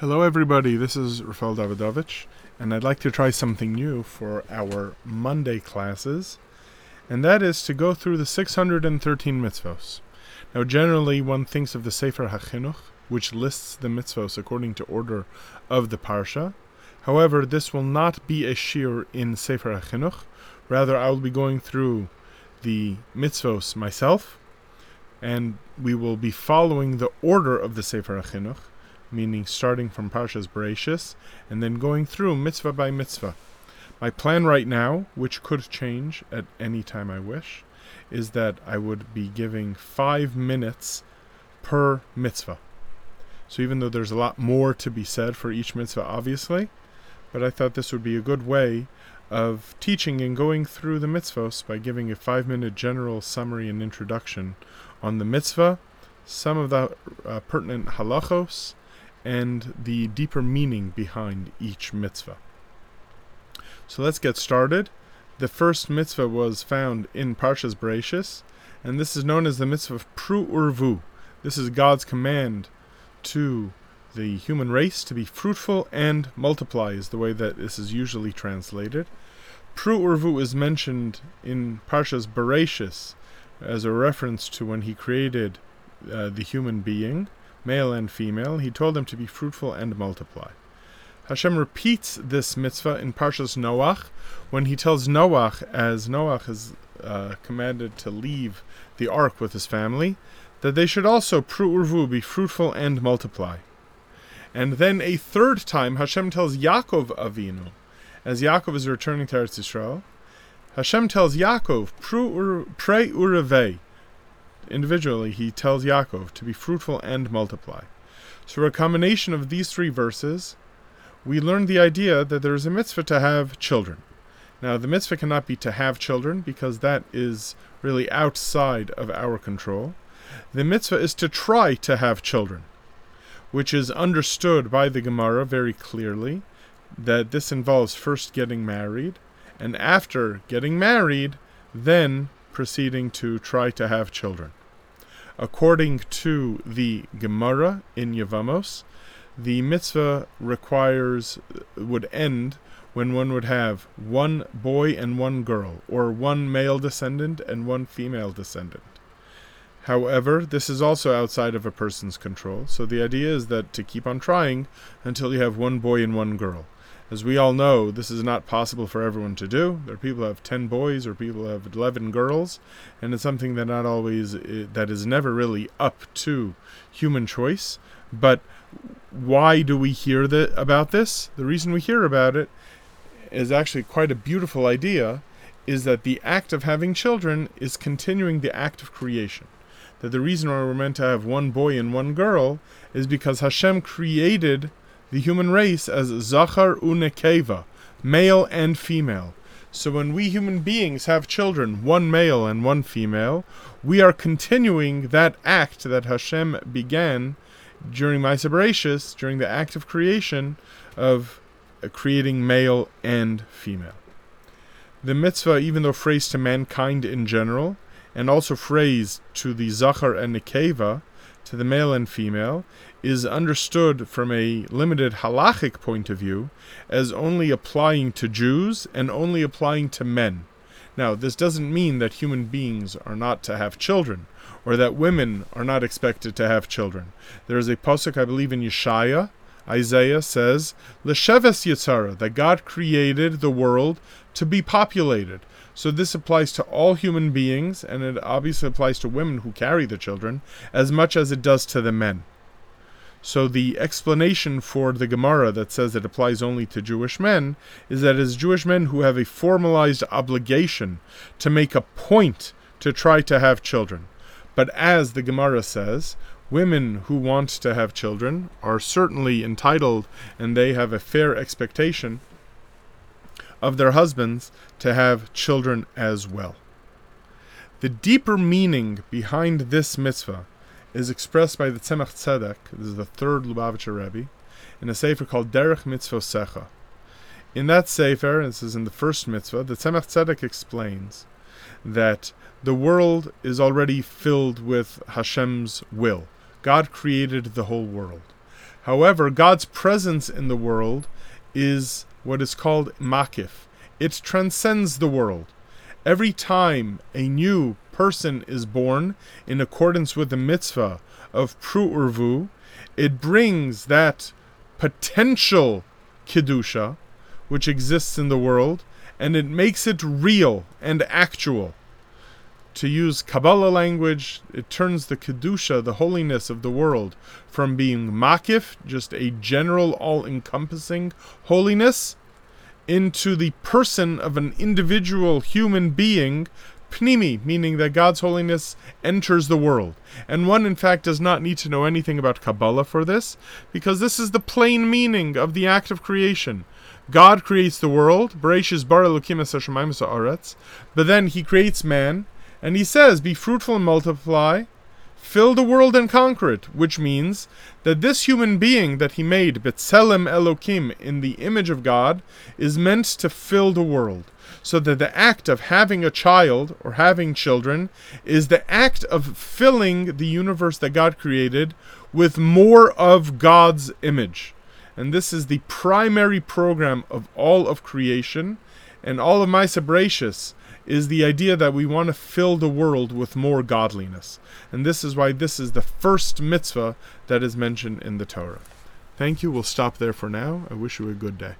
Hello, everybody. This is Rafael Davidovich, and I'd like to try something new for our Monday classes, and that is to go through the 613 mitzvos. Now, generally, one thinks of the Sefer HaChinuch, which lists the mitzvos according to order of the parsha. However, this will not be a shiur in Sefer HaChinuch. Rather, I will be going through the mitzvos myself, and we will be following the order of the Sefer HaChinuch meaning starting from Parshas Bereshis and then going through mitzvah by mitzvah. My plan right now, which could change at any time I wish, is that I would be giving five minutes per mitzvah. So even though there's a lot more to be said for each mitzvah, obviously, but I thought this would be a good way of teaching and going through the mitzvahs by giving a five minute general summary and introduction on the mitzvah, some of the uh, pertinent halachos, and the deeper meaning behind each mitzvah. So let's get started. The first mitzvah was found in Parshas Bereshis, and this is known as the mitzvah of Pru Urvu. This is God's command to the human race to be fruitful and multiply, is the way that this is usually translated. Pru Urvu is mentioned in Parshas Bereshis as a reference to when he created uh, the human being male and female. He told them to be fruitful and multiply. Hashem repeats this mitzvah in Parshas Noach when he tells Noach, as Noach is uh, commanded to leave the ark with his family, that they should also pru'urvu, be fruitful and multiply. And then a third time, Hashem tells Yaakov Avinu, as Yaakov is returning to Eretz Yisrael, Hashem tells Yaakov, pray urevei, individually, he tells Yaakov to be fruitful and multiply. So, a combination of these three verses, we learn the idea that there is a mitzvah to have children. Now, the mitzvah cannot be to have children because that is really outside of our control. The mitzvah is to try to have children, which is understood by the Gemara very clearly that this involves first getting married, and after getting married, then proceeding to try to have children. According to the Gemara in Yevamos, the mitzvah requires would end when one would have one boy and one girl, or one male descendant and one female descendant. However, this is also outside of a person's control, so the idea is that to keep on trying until you have one boy and one girl. As we all know, this is not possible for everyone to do. There are people who have 10 boys or people who have 11 girls, and it's something that not always that is never really up to human choice. But why do we hear the, about this? The reason we hear about it is actually quite a beautiful idea is that the act of having children is continuing the act of creation. That the reason why we're meant to have one boy and one girl is because Hashem created the human race as Zachar Unekeva, male and female. So when we human beings have children, one male and one female, we are continuing that act that Hashem began during Maaseh Bereshis, during the act of creation of creating male and female. The mitzvah, even though phrased to mankind in general, and also phrased to the Zachar and Nekeva, to the male and female, is understood from a limited halachic point of view as only applying to Jews and only applying to men. Now, this doesn't mean that human beings are not to have children, or that women are not expected to have children. There is a pasuk, I believe, in Yeshaya. Isaiah says, "Lesheves Yitzhara," that God created the world to be populated. So this applies to all human beings, and it obviously applies to women who carry the children as much as it does to the men. So the explanation for the Gemara that says it applies only to Jewish men is that as Jewish men who have a formalized obligation to make a point to try to have children. But as the Gemara says, women who want to have children are certainly entitled and they have a fair expectation of their husbands to have children as well. The deeper meaning behind this mitzvah is expressed by the Tzemach Tzedek, this is the third Lubavitcher Rebbe, in a sefer called Derech Mitzvosecha. In that sefer, this is in the first mitzvah, the Tzemach Tzedek explains that the world is already filled with Hashem's will. God created the whole world. However, God's presence in the world is what is called makif. It transcends the world. Every time a new person is born in accordance with the mitzvah of pru'urvu, it brings that potential kedusha, which exists in the world, and it makes it real and actual. To use Kabbalah language, it turns the kedusha, the holiness of the world, from being makif, just a general, all-encompassing holiness, into the person of an individual human being Pnimi, meaning that God's holiness enters the world. And one, in fact, does not need to know anything about Kabbalah for this, because this is the plain meaning of the act of creation. God creates the world, Bereshis bara aretz, but then he creates man, and he says, Be fruitful and multiply, fill the world and conquer it, which means that this human being that he made, Betzelem Elokim, in the image of God, is meant to fill the world so that the act of having a child or having children is the act of filling the universe that God created with more of God's image. And this is the primary program of all of creation. And all of Maaseh Bereishis is the idea that we want to fill the world with more godliness. And this is why this is the first mitzvah that is mentioned in the Torah. Thank you. We'll stop there for now. I wish you a good day.